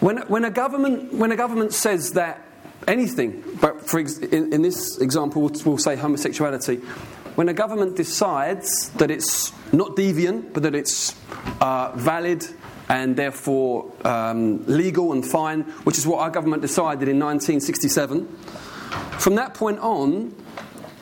When, when, a government, when a government says that anything, but for ex- in, in, this example, we'll, we'll say homosexuality, when a government decides that it's not deviant, but that it's uh, valid and therefore um, legal and fine, which is what our government decided in 1967, from that point on,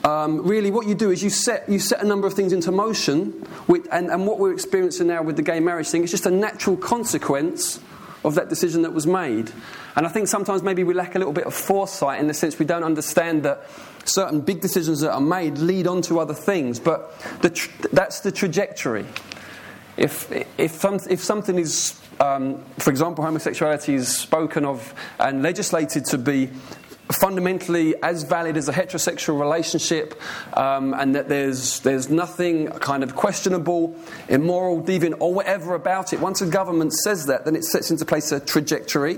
um, really what you do is you set, you set a number of things into motion, with, and, and what we're experiencing now with the gay marriage thing is just a natural consequence of that decision that was made. And I think sometimes maybe we lack a little bit of foresight in the sense we don't understand that certain big decisions that are made lead on to other things, but the tr- that's the trajectory. If, if, some, if something is, um, for example, homosexuality is spoken of and legislated to be fundamentally as valid as a heterosexual relationship, um, and that there's, there's nothing kind of questionable, immoral, deviant, or whatever about it. Once a government says that, then it sets into place a trajectory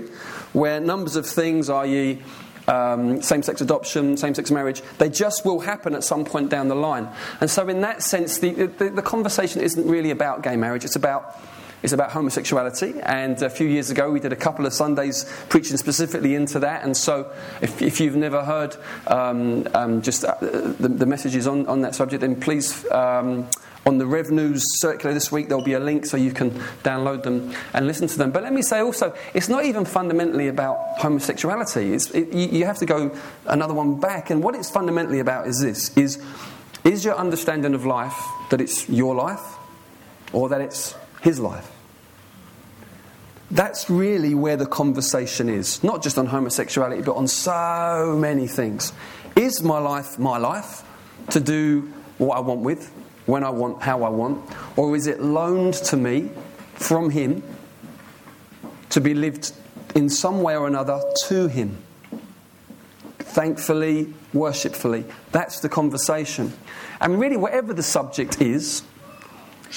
where numbers of things, i.e., um, same sex adoption, same sex marriage, they just will happen at some point down the line. And so, in that sense, the, the, the conversation isn't really about gay marriage, it's about is about homosexuality. And a few years ago, we did a couple of Sundays preaching specifically into that. And so, if, if you've never heard um, um, just uh, the, the, messages on, on that subject, then please. Um, on the Rev News circular this week, there'll be a link so you can download them and listen to them. But let me say also, it's not even fundamentally about homosexuality. It, you, you have to go another one back. And what it's fundamentally about is this: is is your understanding of life that it's your life, or that it's his life. That's really where the conversation is, not just on homosexuality, but on so many things. Is my life my life to do what I want with, when I want, how I want, or is it loaned to me from Him to be lived in some way or another to Him? Thankfully, worshipfully. That's the conversation. And really, whatever the subject is,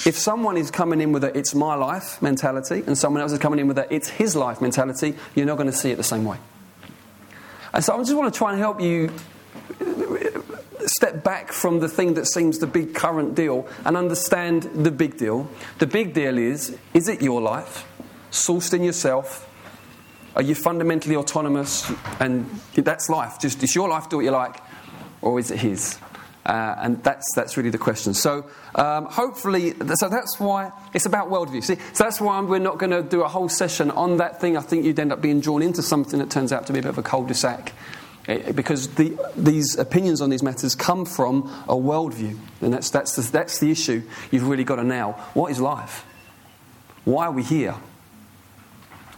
if someone is coming in with a it's my life mentality and someone else is coming in with a it's his life mentality, you're not going to see it the same way. And so I just want to try and help you step back from the thing that seems the big current deal and understand the big deal. The big deal is is it your life, sourced in yourself? Are you fundamentally autonomous? And that's life. Just it's your life, do what you like, or is it his? Uh, and that's, that's really the question. So, um, hopefully, so that's why it's about worldview. See, so that's why we're not going to do a whole session on that thing. I think you'd end up being drawn into something that turns out to be a bit of a cul de sac. Because the, these opinions on these matters come from a worldview. And that's, that's, the, that's the issue you've really got to nail. What is life? Why are we here?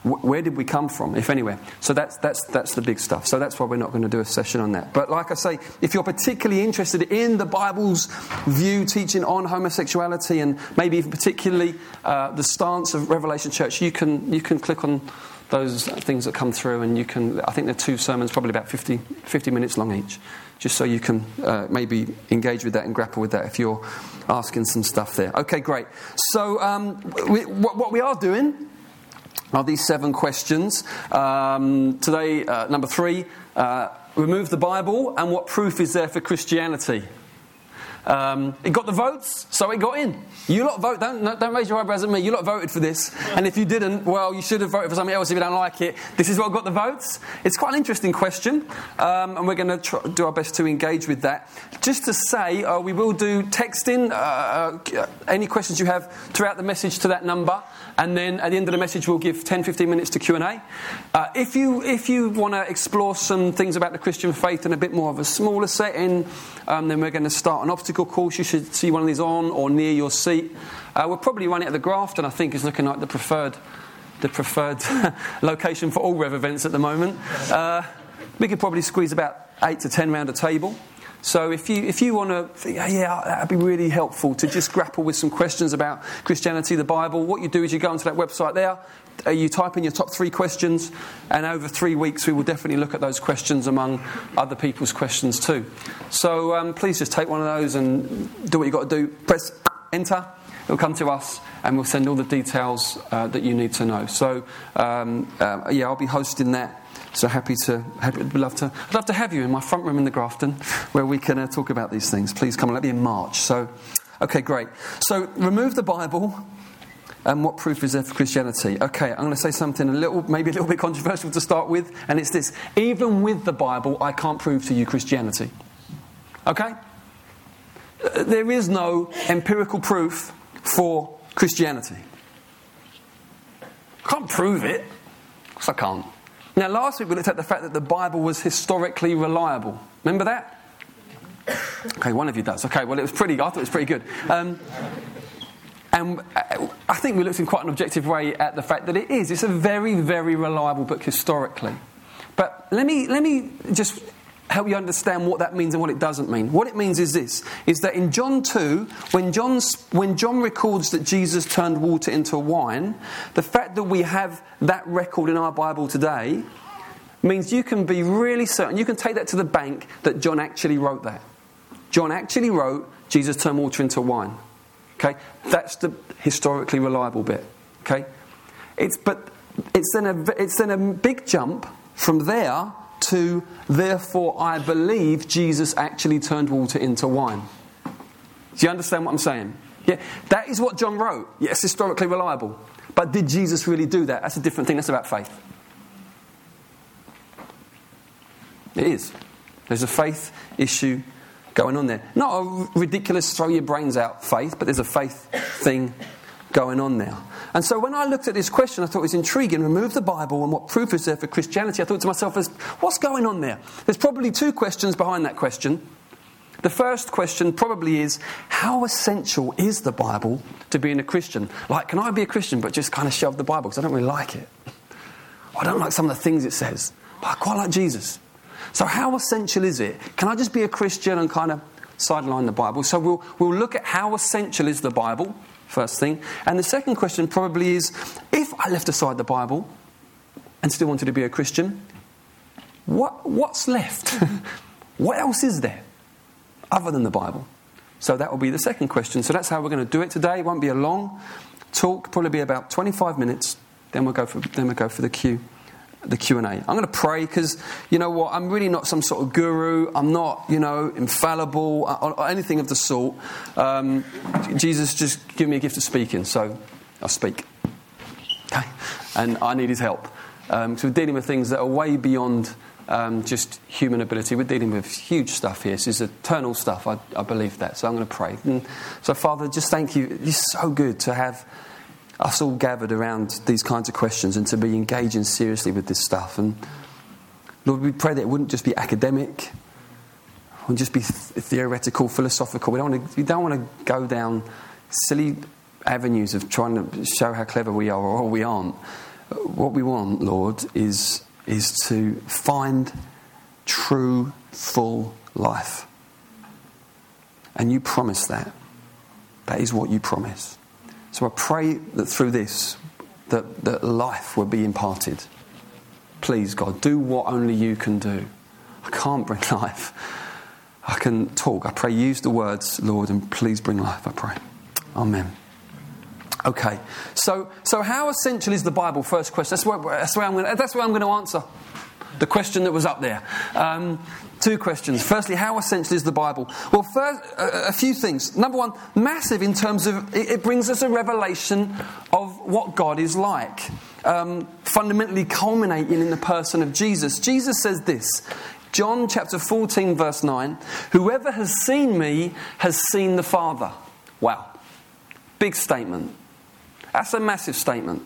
Where did we come from, if anywhere? So that's, that's, that's the big stuff. So that's why we're not going to do a session on that. But like I say, if you're particularly interested in the Bible's view, teaching on homosexuality, and maybe even particularly uh, the stance of Revelation Church, you can, you can click on those things that come through, and you can, I think they're two sermons, probably about 50, 50 minutes long each, just so you can uh, maybe engage with that and grapple with that if you're asking some stuff there. Okay, great. So, um, we, what, what we are doing are these seven questions. Um, today, uh, number three uh, remove the Bible and what proof is there for Christianity? Um, it got the votes, so it got in. You lot vote. Don't, don't raise your eyebrows at me. You lot voted for this. And if you didn't, well, you should have voted for something else if you don't like it. This is what got the votes. It's quite an interesting question, um, and we're going to do our best to engage with that. Just to say, uh, we will do texting. Uh, uh, any questions you have throughout the message to that number. And then at the end of the message, we'll give 10 15 minutes to Q&A. Uh, if you, if you want to explore some things about the Christian faith in a bit more of a smaller setting, um, then we're going to start an obstacle course. You should see one of these on or near your seat. Uh, we'll probably run it at the Grafton, I think, is looking like the preferred, the preferred location for all Rev events at the moment. Uh, we could probably squeeze about 8 to 10 round a table. So if you, if you want to, yeah, that'd be really helpful to just grapple with some questions about Christianity, the Bible. What you do is you go onto that website there, you type in your top three questions, and over three weeks we will definitely look at those questions among other people's questions too. So um, please just take one of those and do what you've got to do. Press enter, it'll come to us, and we'll send all the details uh, that you need to know. So um, uh, yeah, I'll be hosting that. So happy to, happy, love to, I'd love to have you in my front room in the Grafton where we can uh, talk about these things. Please come and let me in March. So, okay, great. So remove the Bible And what proof is there for Christianity? Okay, I'm going to say something a little, maybe a little bit controversial to start with, and it's this. Even with the Bible, I can't prove to you Christianity. Okay? There is no empirical proof for Christianity. I can't prove it. Of course I can't. Now, last week we looked at the fact that the Bible was historically reliable. Remember that? Okay, one of you does. Okay, well, it was pretty, I thought it was pretty good. Um, and uh, I think we looked in quite an objective way at the fact that it is. It's a very, very reliable book historically. But let me, let me just help you understand what that means and what it doesn't mean. What it means is this is that in John 2, when, John's, when John records that Jesus turned water into wine, the fact that we have that record in our Bible today means you can be really certain, you can take that to the bank that John actually wrote that. John actually wrote Jesus turned water into wine. Okay? That's the historically reliable bit. Okay? It's, but it's then, a, it's then a big jump from there to, therefore, I believe Jesus actually turned water into wine. Do you understand what I'm saying? Yeah, that is what John wrote. Yes, historically reliable. But did Jesus really do that? That's a different thing. That's about faith. It is. There's a faith issue going on there. Not a ridiculous throw your brains out faith, but there's a faith thing going on there. And so when I looked at this question, I thought it was intriguing. Remove the Bible and what proof is there for Christianity? I thought to myself, what's going on there? There's probably two questions behind that question. The first question probably is how essential is the Bible to being a Christian? Like, can I be a Christian but just kind of shove the Bible because I don't really like it? I don't like some of the things it says, but I quite like Jesus. So, how essential is it? Can I just be a Christian and kind of sideline the Bible? So, we'll, we'll look at how essential is the Bible First thing. And the second question probably is if I left aside the Bible and still wanted to be a Christian, what, what's left? what else is there other than the Bible? So that will be the second question. So that's how we're going to do it today. It won't be a long talk, probably be about 25 minutes. Then we'll go for, then we'll go for the Q the Q&A. I'm going to pray because, you know what, I'm really not some sort of guru. I'm not, you know, infallible or, or anything of the sort. Um, Jesus just give me a gift of speaking, so I'll speak. Okay? And I need his help. Um, so we're dealing with things that are way beyond um, just human ability. We're dealing with huge stuff here. This is eternal stuff. I, I believe that. So I'm going to pray. And so, Father, just thank you. It's so good to have us all gathered around these kinds of questions and to be engaging seriously with this stuff. And Lord, we pray that it wouldn't just be academic, it wouldn't just be theoretical, philosophical. We don't, want to, we don't want to go down silly avenues of trying to show how clever we are or we aren't. What we want, Lord, is, is to find true, full life. And you promise that. That is what you promise. So I pray that through this, that, that life will be imparted. Please, God, do what only you can do. I can't bring life. I can talk. I pray, use the words, Lord, and please bring life, I pray. Amen. Okay, so, so how essential is the Bible? First question. That's where, that's where, I'm, going to, that's where I'm going to answer the question that was up there. Um, Two questions. Firstly, how essential is the Bible? Well, first, a, a few things. Number one, massive in terms of it, it, brings us a revelation of what God is like, um, fundamentally culminating in the person of Jesus. Jesus says this John chapter 14, verse 9 Whoever has seen me has seen the Father. Wow. Big statement. That's a massive statement.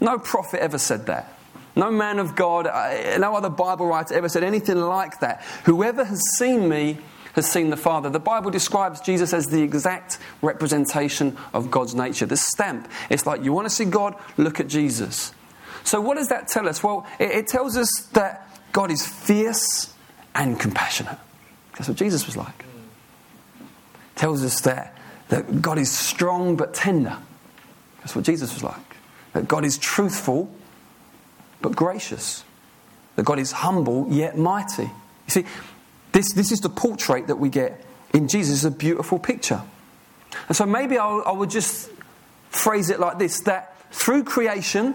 No prophet ever said that. No man of God, uh, no other Bible writer ever said anything like that. Whoever has seen me has seen the Father. The Bible describes Jesus as the exact representation of God's nature. The stamp. It's like you want to see God, look at Jesus. So, what does that tell us? Well, it, it tells us that God is fierce and compassionate. That's what Jesus was like. It tells us that, that God is strong but tender. That's what Jesus was like. That God is truthful but gracious. That God is humble yet mighty. You see, this, this is the portrait that we get in Jesus. It's a beautiful picture. And so maybe I'll, I would just phrase it like this that through creation,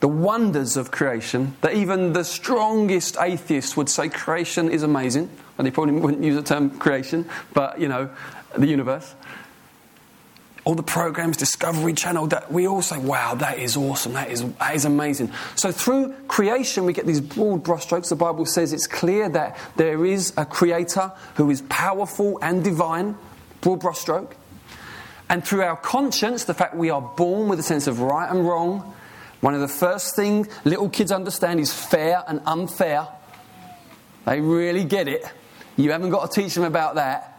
the wonders of creation, that even the strongest atheist would say creation is amazing. And they probably wouldn't use the term creation, but you know, the universe. All the programs, Discovery Channel, that we all say, wow, that is awesome, that is, that is amazing. So through creation, we get these broad brushstrokes. The Bible says it's clear that there is a creator who is powerful and divine, broad brushstroke. And through our conscience, the fact we are born with a sense of right and wrong, one of the first things little kids understand is fair and unfair. They really get it. You haven't got to teach them about that.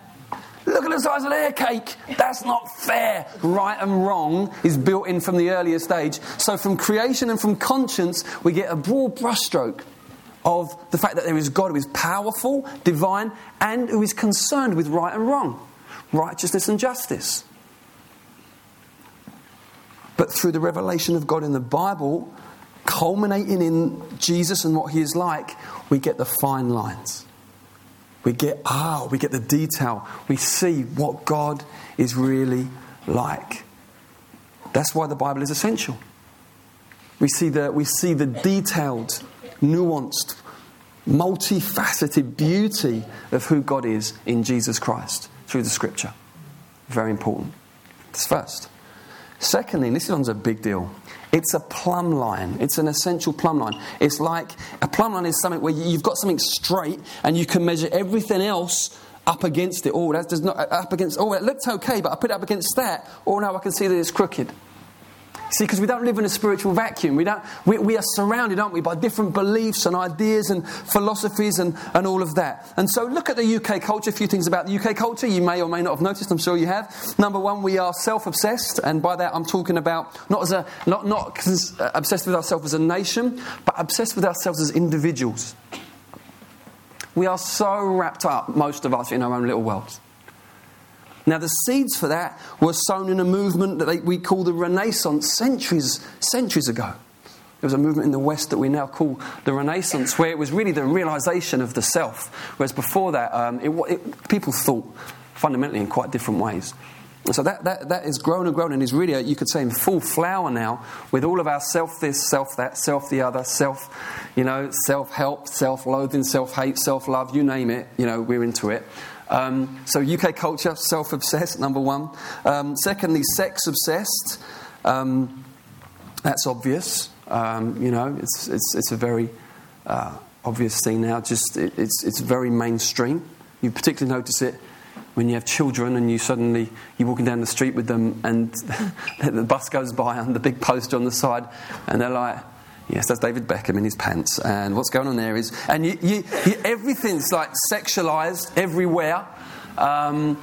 Look at the size of their cake. That's not fair. Right and wrong is built in from the earlier stage. So, from creation and from conscience, we get a broad brushstroke of the fact that there is God who is powerful, divine, and who is concerned with right and wrong, righteousness and justice. But through the revelation of God in the Bible, culminating in Jesus and what he is like, we get the fine lines. We get, ah, we get the detail. We see what God is really like. That's why the Bible is essential. We see the, we see the detailed, nuanced, multifaceted beauty of who God is in Jesus Christ through the scripture. Very important. That's first. Secondly, this is one's a big deal. It's a plumb line. It's an essential plumb line. It's like a plumb line is something where you've got something straight and you can measure everything else up against it. Oh, that does not up against. Oh, it looks okay, but I put it up against that. Oh, now I can see that it's crooked. See, because we don't live in a spiritual vacuum. We, don't, we, we are surrounded, aren't we, by different beliefs and ideas and philosophies and, and all of that. And so look at the UK culture. A few things about the UK culture you may or may not have noticed. I'm sure you have. Number one, we are self-obsessed. And by that, I'm talking about not, as a, not, not uh, obsessed with ourselves as a nation, but obsessed with ourselves as individuals. We are so wrapped up, most of us, in our own little worlds. Now, the seeds for that were sown in a movement that they, we call the Renaissance centuries, centuries ago. There was a movement in the West that we now call the Renaissance, where it was really the realization of the self. Whereas before that, um, it, it, people thought fundamentally in quite different ways. So that, that, that has grown and grown and is really, you could say, in full flower now with all of our self this, self that, self the other, self, you know, self help, self loathing, self hate, self love, you name it, you know, we're into it. Um, so, UK culture, self obsessed, number one. Um, secondly, sex obsessed. Um, that's obvious. Um, you know, it's, it's, it's a very uh, obvious thing now. Just it, it's, it's very mainstream. You particularly notice it when you have children and you suddenly you're walking down the street with them and the bus goes by and the big poster on the side and they're like Yes, that's David Beckham in his pants. And what's going on there is, and you, you, you, everything's like sexualized everywhere. Um,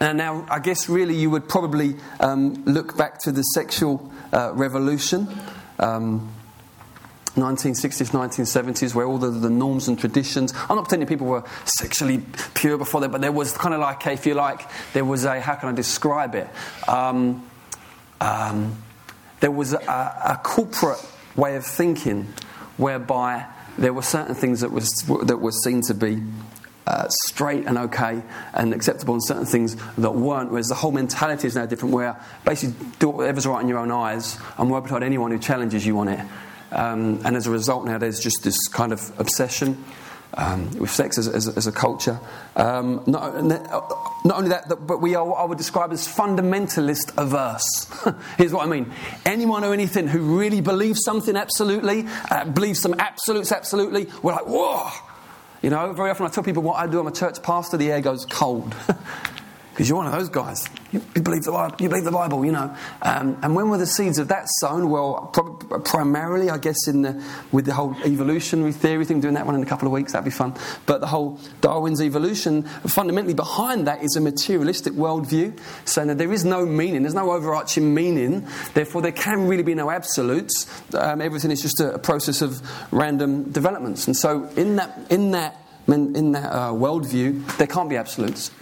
and now, I guess really you would probably um, look back to the sexual uh, revolution. Um, 1960s, 1970s, where all the, the, norms and traditions. I'm not pretending people were sexually pure before that, but there was kind of like, if you like, there was a, how can I describe it? Um, um, there was a, a corporate way of thinking whereby there were certain things that, was, that were seen to be uh, straight and okay and acceptable, and certain things that weren't. Whereas the whole mentality is now different, where basically do whatever's right in your own eyes and won't betide anyone who challenges you on it. Um, and as a result, now there's just this kind of obsession um, with sex as, as, as a culture. Um, not, not, only that, but we are what I would describe as fundamentalist averse. Here's what I mean anyone or anything who really believes something absolutely, uh, believes some absolutes absolutely, we're like, whoa! You know, very often I tell people what I do, I'm a church pastor, the air goes cold. because you're one of those guys. You, believe the Bible, you believe the Bible, you know. Um, and when were the seeds of that sown? Well, primarily, I guess, in the, with the whole evolutionary theory thing, doing that one in a couple of weeks, that'd be fun. But the whole Darwin's evolution, fundamentally behind that is a materialistic worldview, saying that there is no meaning, there's no overarching meaning, therefore there can really be no absolutes. Um, everything is just a, a, process of random developments. And so in that, in that, in that uh, worldview, there can't be absolutes.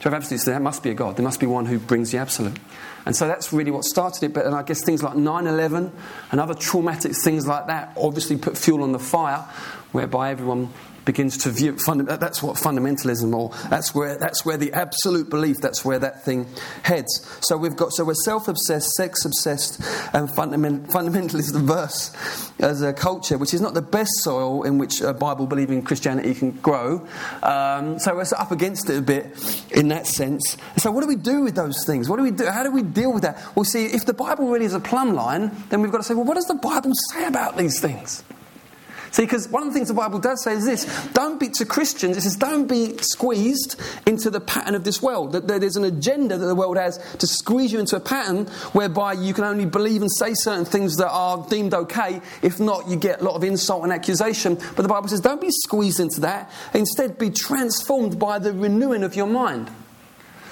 To have absolutes, there must be a God. There must be one who brings the absolute. And so that's really what started it. But and I guess things like 9 11 and other traumatic things like that obviously put fuel on the fire, whereby everyone begins to view that's what fundamentalism or that's where that's where the absolute belief that's where that thing heads. So we've got so we're self-obsessed sex obsessed and fundament, fundamentalist verse as a culture which is not the best soil in which a bible believing christianity can grow. Um, so we're up against it a bit in that sense. So what do we do with those things? What do we do how do we deal with that? Well see if the bible really is a plumb line then we've got to say well what does the bible say about these things See, because one of the things the Bible does say is this don't be to Christians, it says don't be squeezed into the pattern of this world. That there's an agenda that the world has to squeeze you into a pattern whereby you can only believe and say certain things that are deemed okay. If not, you get a lot of insult and accusation. But the Bible says don't be squeezed into that. Instead, be transformed by the renewing of your mind.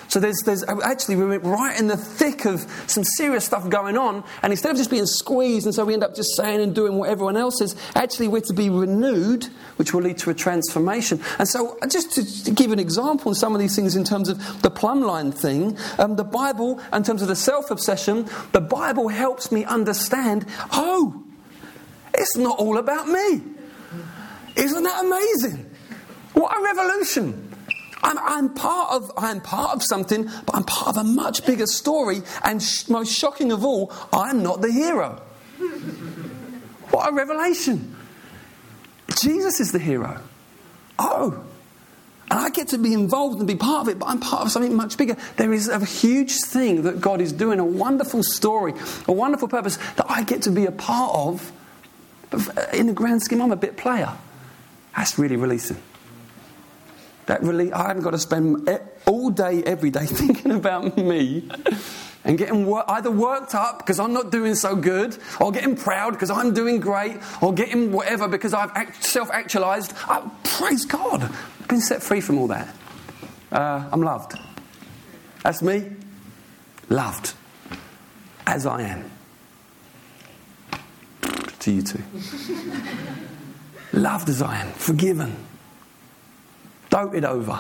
So there's, there's actually we're right in the thick of some serious stuff going on, and instead of just being squeezed, and so we end up just saying and doing what everyone else is, actually we're to be renewed, which will lead to a transformation. And so, uh, just to, give an example of some of these things in terms of the plumb line thing, um, the Bible, in terms of the self obsession, the Bible helps me understand. Oh, it's not all about me. Isn't that amazing? What a revolution! I'm, I'm, part of, I'm part of something, but I'm part of a much bigger story. And sh- most shocking of all, I'm not the hero. what a revelation! Jesus is the hero. Oh, and I get to be involved and be part of it, but I'm part of something much bigger. There is a huge thing that God is doing, a wonderful story, a wonderful purpose that I get to be a part of. But uh, in the grand scheme, I'm a bit player. That's really releasing. That really, I haven't got to spend all day, every day thinking about me and getting wor- either worked up because I'm not doing so good, or getting proud because I'm doing great, or getting whatever because I've act- self actualized. Oh, praise God. I've been set free from all that. Uh, I'm loved. That's me. Loved. As I am. To you too. loved as I am. Forgiven doted over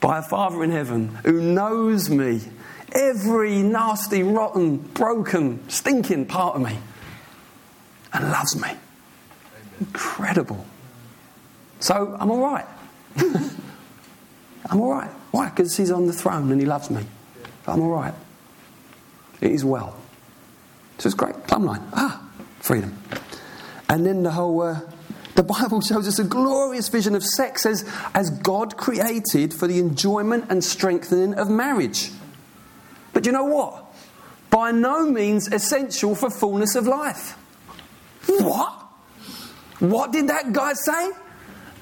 by a Father in heaven who knows me, every nasty, rotten, broken, stinking part of me, and loves me. Incredible. So I'm all right. I'm all right. Why? Because he's on the throne and he loves me. I'm all right. It is well. So it's great. Plumb line. Ah, freedom. And then the whole uh, the Bible shows us a glorious vision of sex as, as God created for the enjoyment and strengthening of marriage. But you know what? By no means essential for fullness of life. What? What did that guy say?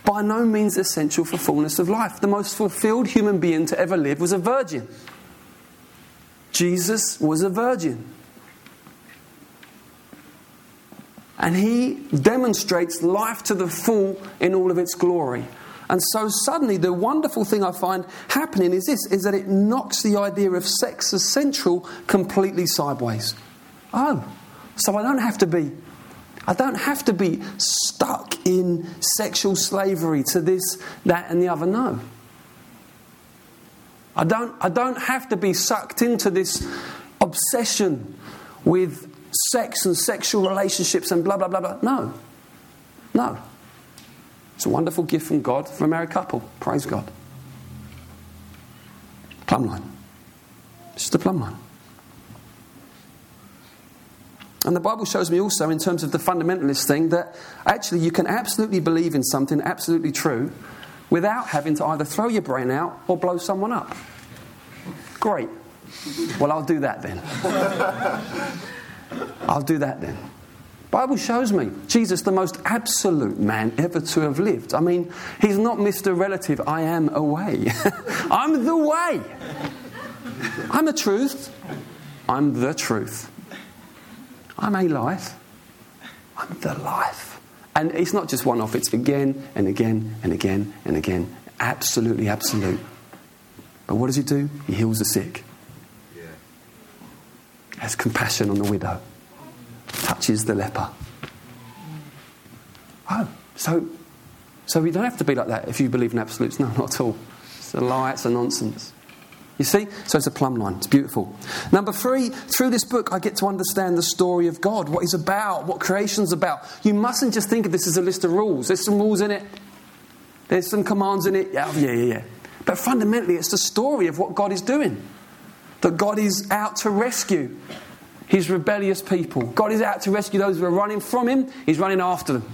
By no means essential for fullness of life. The most fulfilled human being to ever live was a virgin. Jesus was a virgin. And he demonstrates life to the full in all of its glory. And so suddenly the wonderful thing I find happening is this is that it knocks the idea of sex as central completely sideways. Oh, so I don't have to be I don't have to be stuck in sexual slavery to this, that, and the other. No. I don't, I don't have to be sucked into this obsession with sex and sexual relationships and blah, blah, blah, blah. No. No. It's a wonderful gift from God for a married couple. Praise God. Plumb line. It's just a plumb line. And the Bible shows me also, in terms of the fundamentalist thing, that actually you can absolutely believe in something absolutely true without having to either throw your brain out or blow someone up. Great. Well, I'll do that then. I'll do that then. Bible shows me Jesus, the most absolute man ever to have lived. I mean, he's not Mr. Relative, I am a way. I'm the way. I'm the truth. I'm the truth. I'm a life. I'm the life. And it's not just one off, it's again and again and again and again. Absolutely absolute. But what does he do? He heals the sick has compassion on the widow, touches the leper. Oh, so, so we don't have to be like that if you believe in absolutes. No, not at all. It's a lie, it's a nonsense. You see? So it's a plumb line. It's beautiful. Number three, through this book, I get to understand the story of God, what He's about, what creation's about. You mustn't just think of this as a list of rules. There's some rules in it. There's some commands in it. Yeah, yeah, yeah, yeah. But fundamentally, it's the story of what God is doing. That God is out to rescue his rebellious people. God is out to rescue those who are running from him, he's running after them.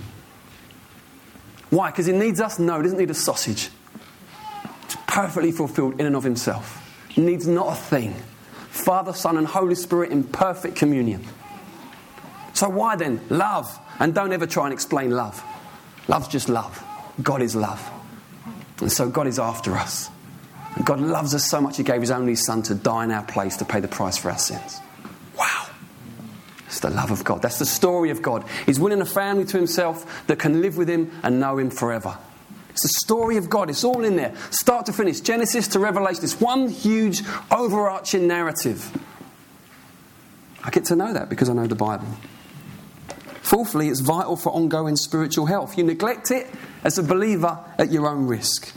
Why? Because he needs us? No, he doesn't need a sausage. It's perfectly fulfilled in and of himself. He needs not a thing. Father, Son, and Holy Spirit in perfect communion. So, why then? Love. And don't ever try and explain love. Love's just love. God is love. And so, God is after us. And God loves us so much, He gave His only Son to die in our place to pay the price for our sins. Wow. It's the love of God. That's the story of God. He's winning a family to Himself that can live with Him and know Him forever. It's the story of God. It's all in there, start to finish, Genesis to Revelation. It's one huge overarching narrative. I get to know that because I know the Bible. Fourthly, it's vital for ongoing spiritual health. You neglect it as a believer at your own risk.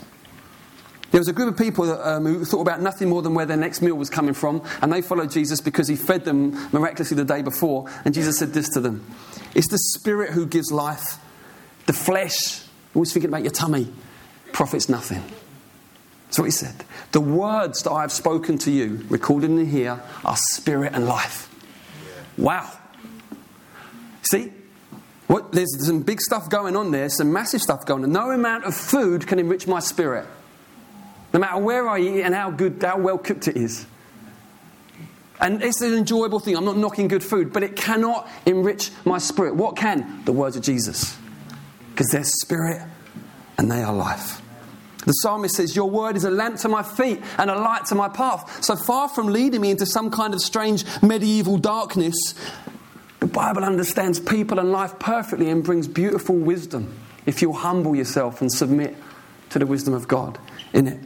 There was a group of people that, um, who thought about nothing more than where their next meal was coming from, and they followed Jesus because he fed them miraculously the day before. And Jesus said this to them It's the spirit who gives life, the flesh, always thinking about your tummy, profits nothing. That's what he said. The words that I have spoken to you, recorded in here, are spirit and life. Wow. See, what, there's some big stuff going on there, some massive stuff going on. No amount of food can enrich my spirit. No matter where I eat and how good, how well cooked it is. And it's an enjoyable thing. I'm not knocking good food, but it cannot enrich my spirit. What can? The words of Jesus. Because they're spirit and they are life. The psalmist says, Your word is a lamp to my feet and a light to my path. So far from leading me into some kind of strange medieval darkness, the Bible understands people and life perfectly and brings beautiful wisdom if you humble yourself and submit to the wisdom of God in it.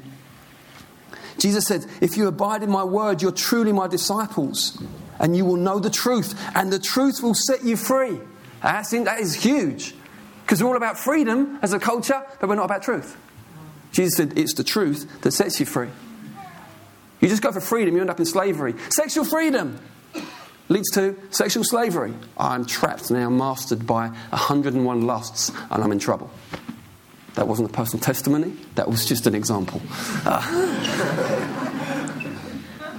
Jesus said, If you abide in my word, you're truly my disciples, and you will know the truth, and the truth will set you free. I think that is huge. Because we're all about freedom as a culture, but we're not about truth. Jesus said, It's the truth that sets you free. You just go for freedom, you end up in slavery. Sexual freedom leads to sexual slavery. I'm trapped now, mastered by 101 lusts, and I'm in trouble. That wasn't a personal testimony, that was just an example. Uh,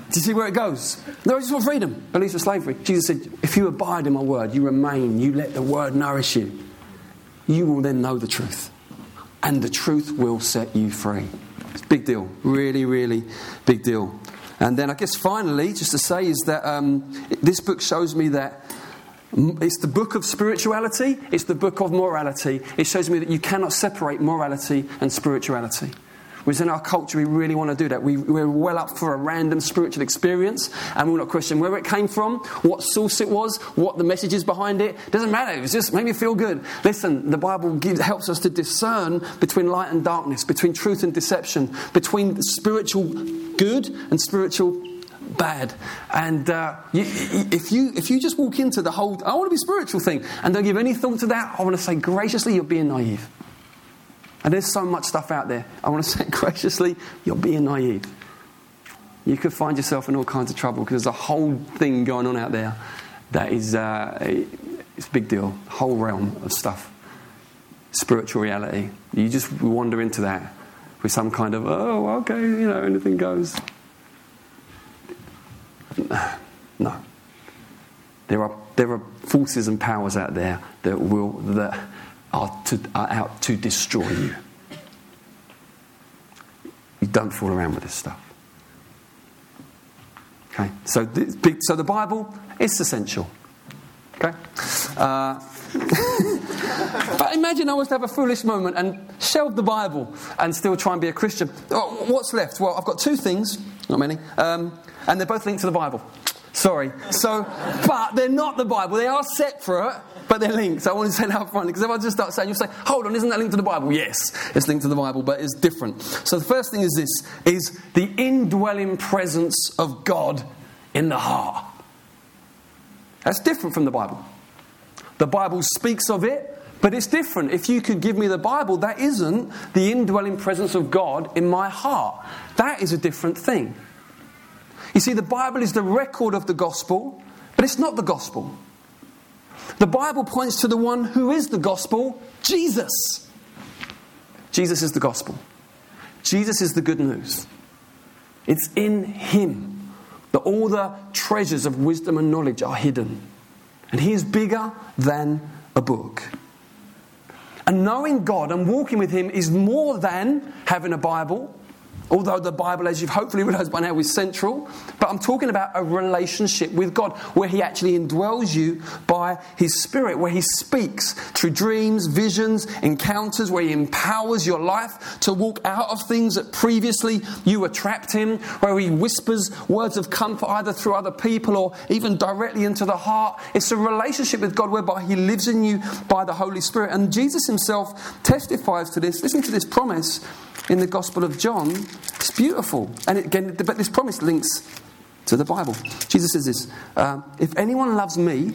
do you see where it goes? No, I just want freedom, but leads to slavery. Jesus said, If you abide in my word, you remain, you let the word nourish you, you will then know the truth. And the truth will set you free. It's big deal. Really, really big deal. And then I guess finally, just to say, is that um, this book shows me that it's the book of spirituality, it's the book of morality. It shows me that you cannot separate morality and spirituality. Whereas in our culture, we really want to do that. We, we're well up for a random spiritual experience, and we will not question where it came from, what source it was, what the message is behind it. Doesn't matter. It's just made me feel good. Listen, the Bible gives, helps us to discern between light and darkness, between truth and deception, between spiritual good and spiritual bad. And uh, you, if, you, if you just walk into the whole, I want to be spiritual thing, and don't give any thought to that, I want to say graciously, you're being naive. And there's so much stuff out there. I want to say graciously, you're being naive. You could find yourself in all kinds of trouble because there's a whole thing going on out there that is uh, it's a big deal. Whole realm of stuff, spiritual reality. You just wander into that with some kind of oh, okay, you know, anything goes. No. There are, there are forces and powers out there that, will, that are, to, are out to destroy you. You don't fool around with this stuff. Okay, so the, so the Bible is essential. Okay? Uh, but imagine I was to have a foolish moment and shelve the Bible and still try and be a Christian. Oh, what's left? Well, I've got two things, not many, um, and they're both linked to the Bible. Sorry. So, but they're not the Bible. They are separate, but they're linked. So I want to say that up front because if I just start saying, you'll say, hold on, isn't that linked to the Bible? Yes, it's linked to the Bible, but it's different. So the first thing is this, is the indwelling presence of God in the heart. That's different from the Bible. The Bible speaks of it, but it's different. If you could give me the Bible, that isn't the indwelling presence of God in my heart. That is a different thing. You see, the Bible is the record of the gospel, but it's not the gospel. The Bible points to the one who is the gospel, Jesus. Jesus is the gospel. Jesus is the good news. It's in Him that all the treasures of wisdom and knowledge are hidden. And He is bigger than a book. And knowing God and walking with Him is more than having a Bible Although the Bible, as you've hopefully realized by now, is central. But I'm talking about a relationship with God where He actually indwells you by His Spirit, where He speaks through dreams, visions, encounters, where He empowers your life to walk out of things that previously you were trapped in, where He whispers words of comfort either through other people or even directly into the heart. It's a relationship with God whereby He lives in you by the Holy Spirit. And Jesus Himself testifies to this. Listen to this promise in the Gospel of John. It's beautiful. And again, but this promise links to the Bible. Jesus says this uh, If anyone loves me,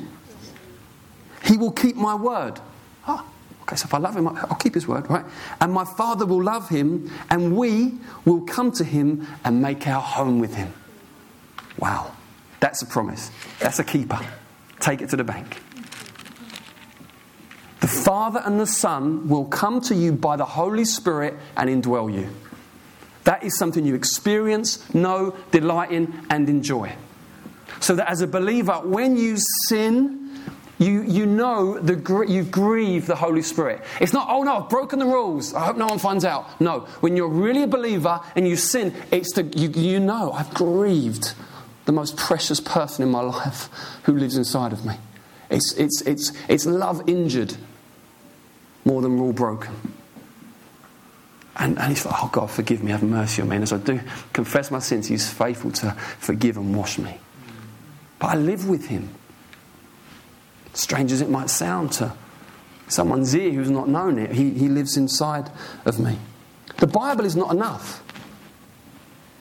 he will keep my word. Ah, okay, so if I love him, I'll keep his word, right? And my Father will love him, and we will come to him and make our home with him. Wow, that's a promise. That's a keeper. Take it to the bank. The Father and the Son will come to you by the Holy Spirit and indwell you. That is something you experience, know, delight in, and enjoy. So that as a believer, when you sin, you, you know the, you grieve the Holy Spirit. It's not, oh no, I've broken the rules. I hope no one finds out. No, when you're really a believer and you sin, it's the, you, you know, I've grieved the most precious person in my life who lives inside of me. It's, it's, it's, it's love injured more than all broken. And, and he's like, Oh God, forgive me, have mercy on me. And as I do confess my sins, he's faithful to forgive and wash me. But I live with him. Strange as it might sound to someone's ear who's not known it, he, he lives inside of me. The Bible is not enough.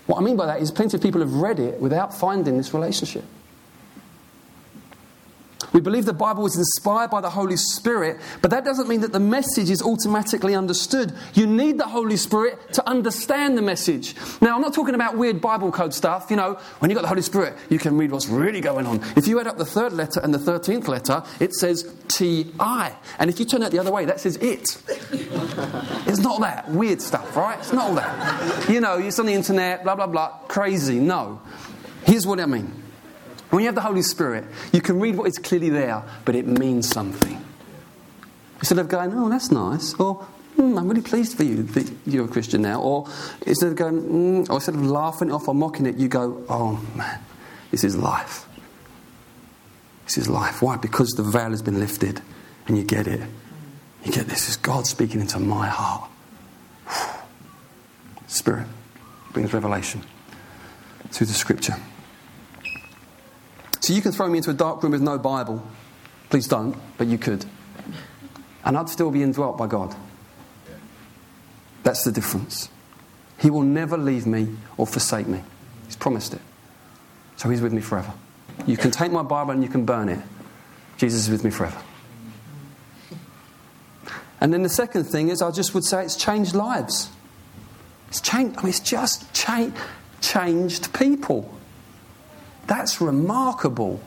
What I mean by that is plenty of people have read it without finding this relationship. We believe the Bible was inspired by the Holy Spirit, but that doesn't mean that the message is automatically understood. You need the Holy Spirit to understand the message. Now, I'm not talking about weird Bible code stuff. You know, when you've got the Holy Spirit, you can read what's really going on. If you add up the third letter and the 13th letter, it says T I. And if you turn it the other way, that says it. it's not that weird stuff, right? It's not all that. You know, it's on the internet, blah, blah, blah, crazy. No. Here's what I mean. When you have the Holy Spirit, you can read what is clearly there, but it means something. Instead of going, oh, that's nice, or mm, I'm really pleased for you that you're a Christian now, or instead of going, mm, or instead of laughing off or mocking it, you go, oh man, this is life. This is life. Why? Because the veil has been lifted and you get it. You get this is God speaking into my heart. Spirit brings revelation through the scripture. So you can throw me into a dark room with no Bible. Please don't, but you could. And I'd still be indwelt by God. That's the difference. He will never leave me or forsake me. He's promised it. So He's with me forever. You can take my Bible and you can burn it. Jesus is with me forever. And then the second thing is, I just would say it's changed lives. It's changed, I mean, it's just cha- changed people. That's remarkable.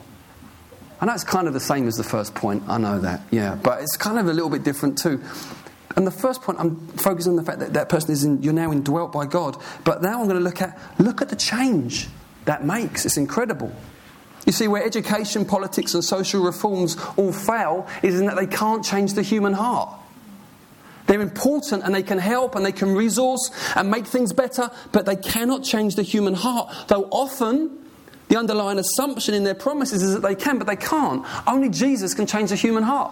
I know it's kind of the same as the first point, I know that, yeah, but it's kind of a little bit different too. And the first point, I'm focusing on the fact that that person is in, you're now indwelt by God. But now I'm going to look at, look at the change that makes. It's incredible. You see, where education, politics, and social reforms all fail is in that they can't change the human heart. They're important and they can help and they can resource and make things better, but they cannot change the human heart. Though often the underlying assumption in their promises is that they can, but they can't. Only Jesus can change the human heart.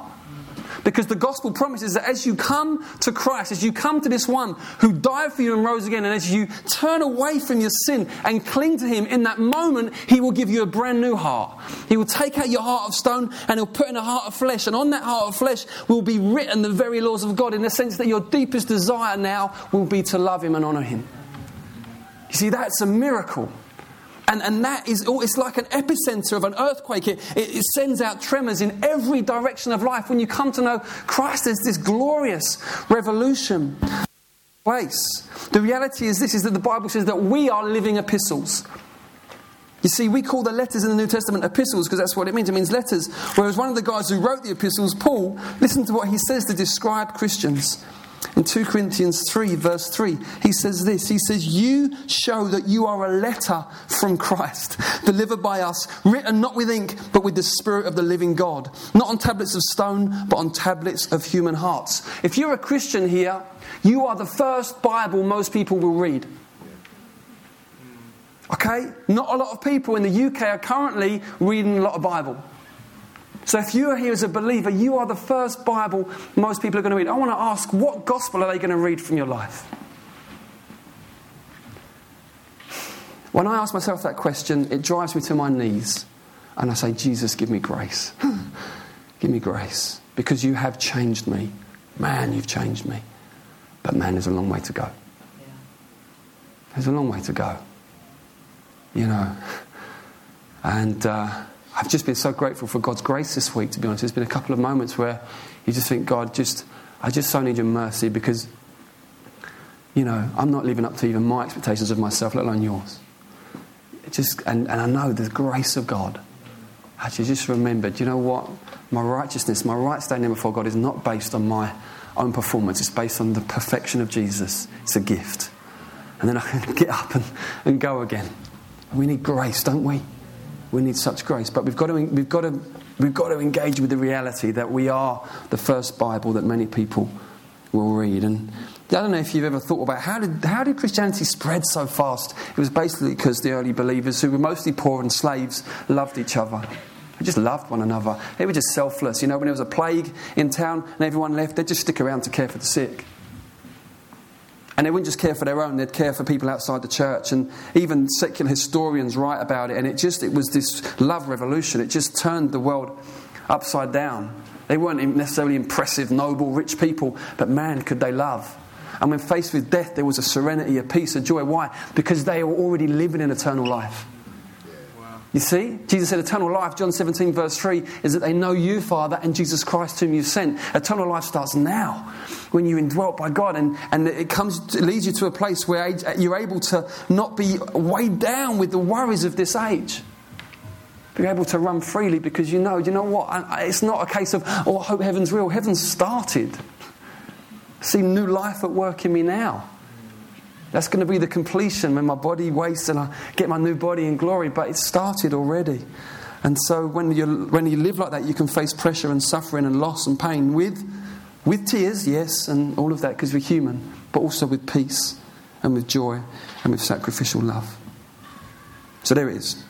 Because the gospel promises that as you come to Christ, as you come to this one who died for you and rose again, and as you turn away from your sin and cling to him, in that moment, he will give you a brand new heart. He will take out your heart of stone and he'll put in a heart of flesh. And on that heart of flesh will be written the very laws of God in the sense that your deepest desire now will be to love him and honor him. You see, that's a miracle. And, and that is, oh, it's like an epicenter of an earthquake. It, it, it, sends out tremors in every direction of life. When you come to know Christ, there's this glorious revolution place. The reality is this, is that the Bible says that we are living epistles. You see, we call the letters in the New Testament epistles because that's what it means. It means letters. Whereas one of the guys who wrote the epistles, Paul, listen to what he says to describe Christians. In 2 Corinthians 3, verse 3, he says this He says, You show that you are a letter from Christ, delivered by us, written not with ink, but with the Spirit of the living God, not on tablets of stone, but on tablets of human hearts. If you're a Christian here, you are the first Bible most people will read. Okay? Not a lot of people in the UK are currently reading a lot of Bible. So if you are here as a believer, you are the first Bible most people are going to read. I want to ask, what gospel are they going to read from your life? When I ask myself that question, it drives me to my knees. And I say, Jesus, give me grace. give me grace. Because you have changed me. Man, you've changed me. But man, there's a long way to go. There's a long way to go. You know. And. Uh, I've just been so grateful for God's grace this week, to be honest. There's been a couple of moments where you just think, God, just, I just so need your mercy because, you know, I'm not living up to even my expectations of myself, let alone yours. It just, and, and I know the grace of God. Actually, just remembered, you know what? My righteousness, my right standing before God is not based on my own performance, it's based on the perfection of Jesus. It's a gift. And then I can get up and, and go again. We need grace, don't we? We need such grace. But we've got, to, we've, got to, we've got to engage with the reality that we are the first Bible that many people will read. And I don't know if you've ever thought about how did, how did Christianity spread so fast? It was basically because the early believers, who were mostly poor and slaves, loved each other. They just loved one another. They were just selfless. You know, when there was a plague in town and everyone left, they'd just stick around to care for the sick. And they wouldn't just care for their own, they'd care for people outside the church. And even secular historians write about it. And it just, it was this love revolution. It just turned the world upside down. They weren't necessarily impressive, noble, rich people, but man, could they love. And when faced with death, there was a serenity, a peace, a joy. Why? Because they were already living in eternal life. You see? Jesus said, Eternal life, John 17, verse 3, is that they know you, Father, and Jesus Christ, whom you've sent. Eternal life starts now when you're indwelt by God, and, and it, comes, it leads you to a place where you're able to not be weighed down with the worries of this age. Be able to run freely because you know, you know what? It's not a case of, oh, I hope heaven's real. Heaven's started. See new life at work in me now. That's going to be the completion when my body wastes and I get my new body in glory, but it started already. And so when you, when you live like that, you can face pressure and suffering and loss and pain with, with tears, yes, and all of that because we're human, but also with peace and with joy and with sacrificial love. So there it is.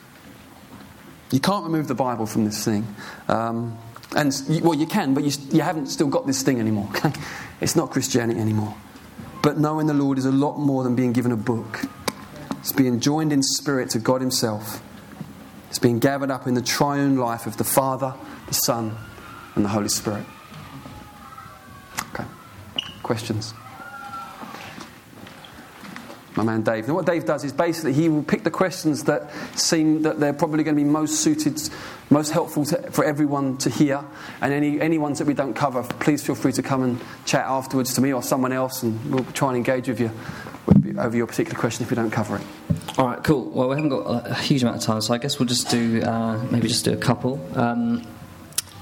You can't remove the Bible from this thing. Um, and, well, you can, but you, you haven't still got this thing anymore. Okay? It's not Christianity anymore. But knowing the Lord is a lot more than being given a book. It's being joined in spirit to God Himself. It's being gathered up in the triune life of the Father, the Son, and the Holy Spirit. Okay. Questions? My man Dave. And what Dave does is basically he will pick the questions that seem that they're probably going to be most suited, most helpful to, for everyone to hear. And any, any ones that we don't cover, please feel free to come and chat afterwards to me or someone else, and we'll try and engage with you over your particular question if we don't cover it. All right, cool. Well, we haven't got a huge amount of time, so I guess we'll just do uh, maybe just do a couple. Um,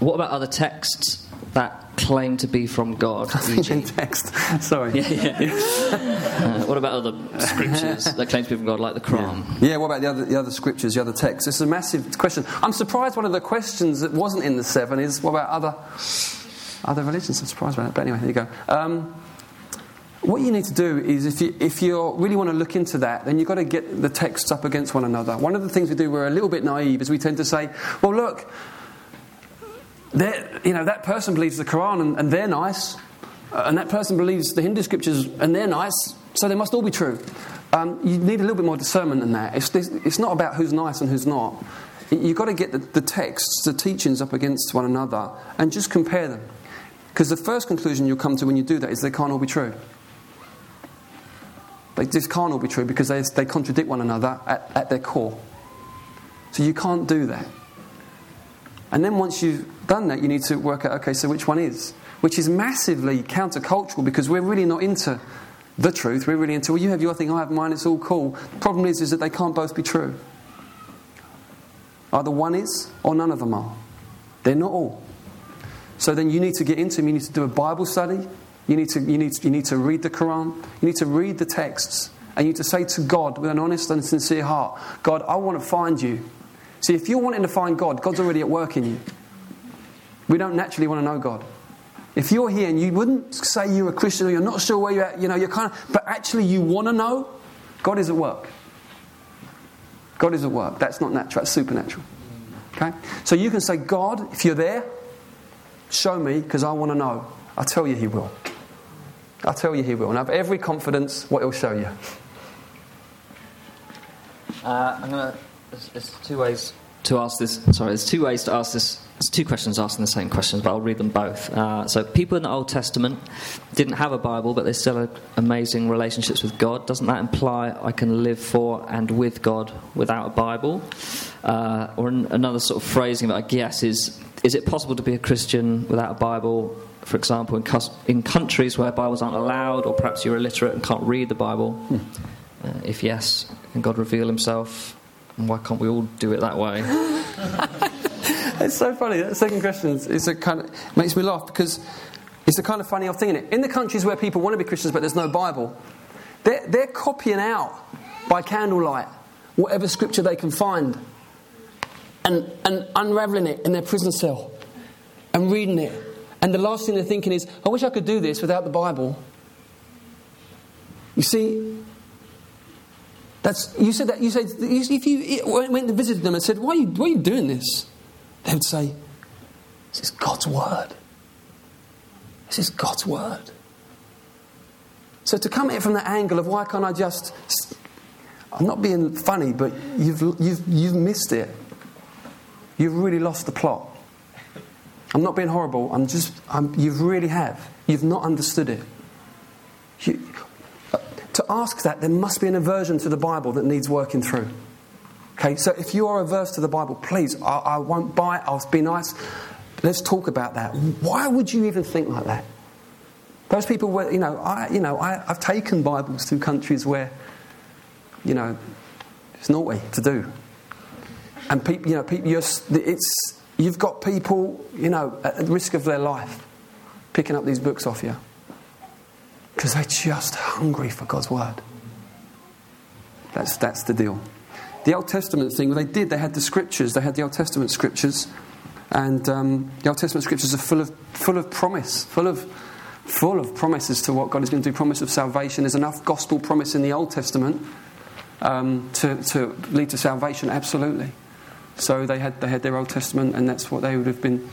what about other texts that claim to be from God. in text. Sorry. Yeah, yeah. uh, what about other scriptures that claim to be from God, like the Quran? Yeah. yeah, what about the other, the other scriptures, the other texts? It's a massive question. I'm surprised one of the questions that wasn't in the seven is what about other, other religions? I'm surprised by that. But anyway, there you go. Um, what you need to do is, if you, if you really want to look into that, then you've got to get the texts up against one another. One of the things we do, we're a little bit naive, is we tend to say, well, look, you know, that person believes the Quran and, and they're nice, uh, and that person believes the Hindu scriptures and they're nice, so they must all be true. Um, you need a little bit more discernment than that. It's, it's not about who's nice and who's not. You've got to get the, the texts, the teachings up against one another and just compare them. Because the first conclusion you'll come to when you do that is they can't all be true. They just can't all be true because they, they contradict one another at, at their core. So you can't do that. And then once you've done that, you need to work out okay, so which one is? Which is massively countercultural because we're really not into the truth. We're really into, well, you have your thing, I have mine, it's all cool. The problem is, is that they can't both be true. Either one is or none of them are. They're not all. So then you need to get into them. You need to do a Bible study. You need, to, you, need, you need to read the Quran. You need to read the texts. And you need to say to God with an honest and sincere heart, God, I want to find you. See, if you're wanting to find God, God's already at work in you. We don't naturally want to know God. If you're here and you wouldn't say you're a Christian or you're not sure where you're at, you know, you're kind of, but actually you want to know, God is at work. God is at work. That's not natural, that's supernatural. Okay? So you can say, God, if you're there, show me because I want to know. I tell you, He will. I tell you, He will. And I have every confidence what He'll show you. Uh, I'm gonna. There's, there's two ways to ask this. Sorry, there's two ways to ask this. There's two questions asking the same questions, but I'll read them both. Uh, so, people in the Old Testament didn't have a Bible, but they still had amazing relationships with God. Doesn't that imply I can live for and with God without a Bible? Uh, or an, another sort of phrasing that I guess is: Is it possible to be a Christian without a Bible? For example, in, cus- in countries where Bibles aren't allowed, or perhaps you're illiterate and can't read the Bible. Uh, if yes, can God reveal Himself? Why can't we all do it that way? It's so funny. That second question is, is a kind of, makes me laugh because it's a kind of funny old thing in it. In the countries where people want to be Christians but there's no Bible, they're, they're copying out by candlelight whatever scripture they can find and, and unraveling it in their prison cell and reading it. And the last thing they're thinking is, I wish I could do this without the Bible. You see, that's, you said that, you said, if you went and visited them and said, why are you, why are you doing this? They would say, This is God's word. This is God's word. So to come at it from the angle of why can't I just. I'm not being funny, but you've, you've, you've missed it. You've really lost the plot. I'm not being horrible, I'm just. I'm, you really have. You've not understood it. You, to ask that, there must be an aversion to the Bible that needs working through. Okay, so if you are averse to the Bible, please, I, I won't buy it, I'll be nice. Let's talk about that. Why would you even think like that? Those people were, you know, I, you know, I, I've taken Bibles to countries where, you know, it's naughty to do. And people, you know, people, it's, you've got people, you know, at risk of their life picking up these books off you because they're just hungry for God's word. That's, that's the deal. The Old Testament thing, they did, they had the scriptures, they had the Old Testament scriptures, and um, the Old Testament scriptures are full of, full of promise, full of, full of promises to what God is going to do, promise of salvation. There's enough gospel promise in the Old Testament um, to, to lead to salvation, absolutely. So they had, they had their Old Testament, and that's what they would have been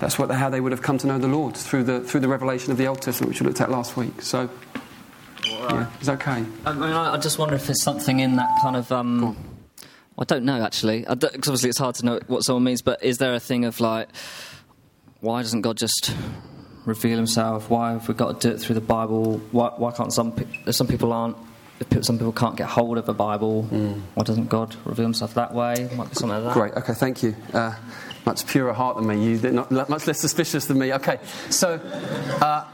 that's what, how they would have come to know the Lord through the, through the revelation of the Old Testament, which we looked at last week. So, yeah, it's okay. I mean, I just wonder if there's something in that kind of. Um, I don't know actually, because obviously it's hard to know what someone means. But is there a thing of like, why doesn't God just reveal Himself? Why have we got to do it through the Bible? Why, why can't some some people aren't? Some people can't get hold of a Bible. Mm. Why doesn't God reveal Himself that way? Might be something like that. Great. Okay. Thank you. Uh, much purer heart than me. You're not, much less suspicious than me. Okay, so uh,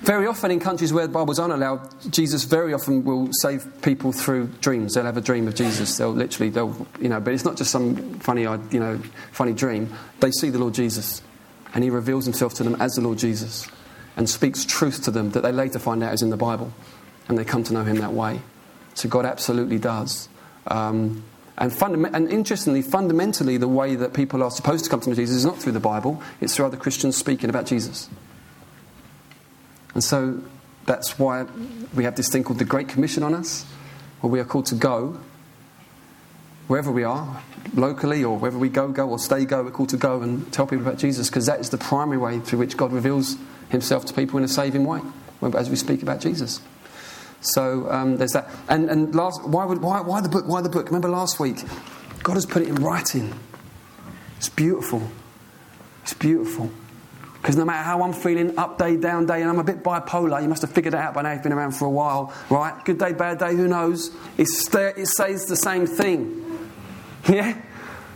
very often in countries where the Bible's not allowed, Jesus very often will save people through dreams. They'll have a dream of Jesus. They'll literally, they'll, you know, but it's not just some funny, you know, funny dream. They see the Lord Jesus, and He reveals Himself to them as the Lord Jesus, and speaks truth to them that they later find out is in the Bible, and they come to know Him that way. So God absolutely does. Um, and, fundam- and interestingly, fundamentally, the way that people are supposed to come to know Jesus is not through the Bible, it's through other Christians speaking about Jesus. And so that's why we have this thing called the Great Commission on us, where we are called to go wherever we are, locally or wherever we go, go or stay, go, we're called to go and tell people about Jesus because that is the primary way through which God reveals himself to people in a saving way as we speak about Jesus. So um, there's that. And, and last, why, would, why, why the book? Why the book? Remember last week? God has put it in writing. It's beautiful. It's beautiful. Because no matter how I'm feeling, up day, down day, and I'm a bit bipolar, you must have figured it out by now, you've been around for a while, right? Good day, bad day, who knows? It's, it says the same thing. Yeah?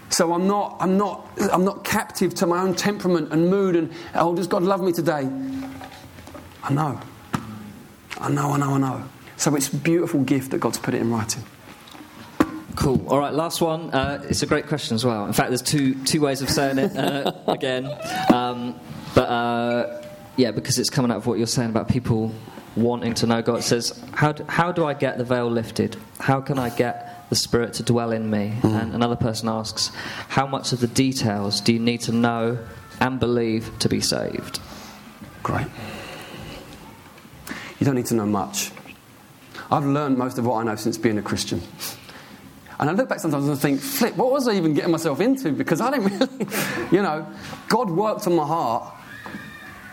So I'm not, I'm, not, I'm not captive to my own temperament and mood and, oh, does God love me today? I know. I know, I know, I know. So it's a beautiful gift that God's put it in writing. Cool. All right, last one. Uh, it's a great question as well. In fact, there's two two ways of saying it uh, again. Um, but uh, yeah, because it's coming out of what you're saying about people wanting to know God. It says, how do, how do I get the veil lifted? How can I get the Spirit to dwell in me? Mm. And another person asks, how much of the details do you need to know and believe to be saved? Great. You don't need to know much. I've learned most of what I know since being a Christian. And I look back sometimes and think, flip, what was I even getting myself into? Because I didn't really, you know, God worked on my heart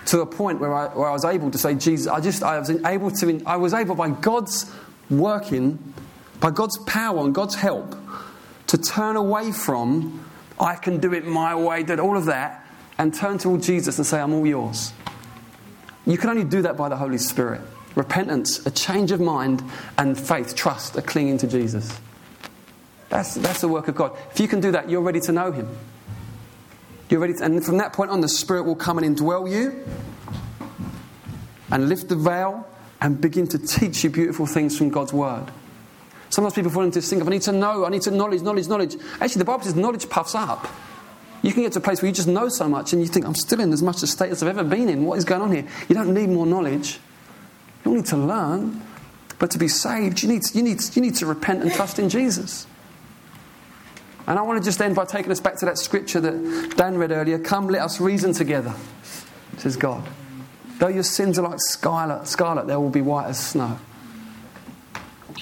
to a point where I, where I was able to say, Jesus, I just, I was able to, I was able by God's working, by God's power and God's help, to turn away from, I can do it my way, did all of that, and turn toward Jesus and say, I'm all yours. You can only do that by the Holy Spirit. Repentance, a change of mind, and faith, trust, a clinging to Jesus. That's, that's the work of God. If you can do that, you're ready to know Him. You're ready to, and from that point on, the Spirit will come and indwell you and lift the veil and begin to teach you beautiful things from God's Word. Sometimes people fall into this thing of, I need to know, I need to knowledge, knowledge, knowledge. Actually, the Bible says knowledge puffs up. You can get to a place where you just know so much and you think, I'm still in as much a state as I've ever been in. What is going on here? You don't need more knowledge. You need to learn. But to be saved, you need, you need, you need to repent and trust in Jesus. And I want to just end by taking us back to that scripture that Dan read earlier. Come, let us reason together, says God. Though your sins are like scarlet, scarlet, they will be white as snow.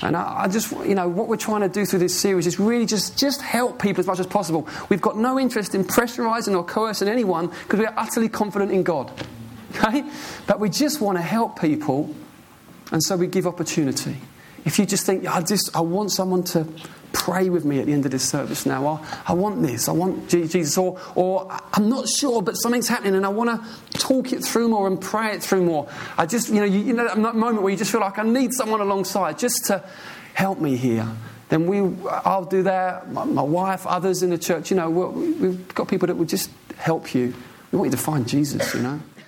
And I, I, just, you know, what we're trying to do through this series is really just, just help people as much as possible. We've got no interest in pressurizing or coercing anyone because we are utterly confident in God. Okay? But we just want to help people, and so we give opportunity. If you just think, I just, I want someone to pray with me at the end of this service now. I, I want this. I want Jesus. Or, or I'm not sure, but something's happening and I want to talk it through more and pray it through more. I just, you know, you, you know that moment where you just feel like I need someone alongside just to help me here. Then we, I'll do that. My, my wife, others in the church, you know, we've got people that will just help you. We want you to find Jesus, you know.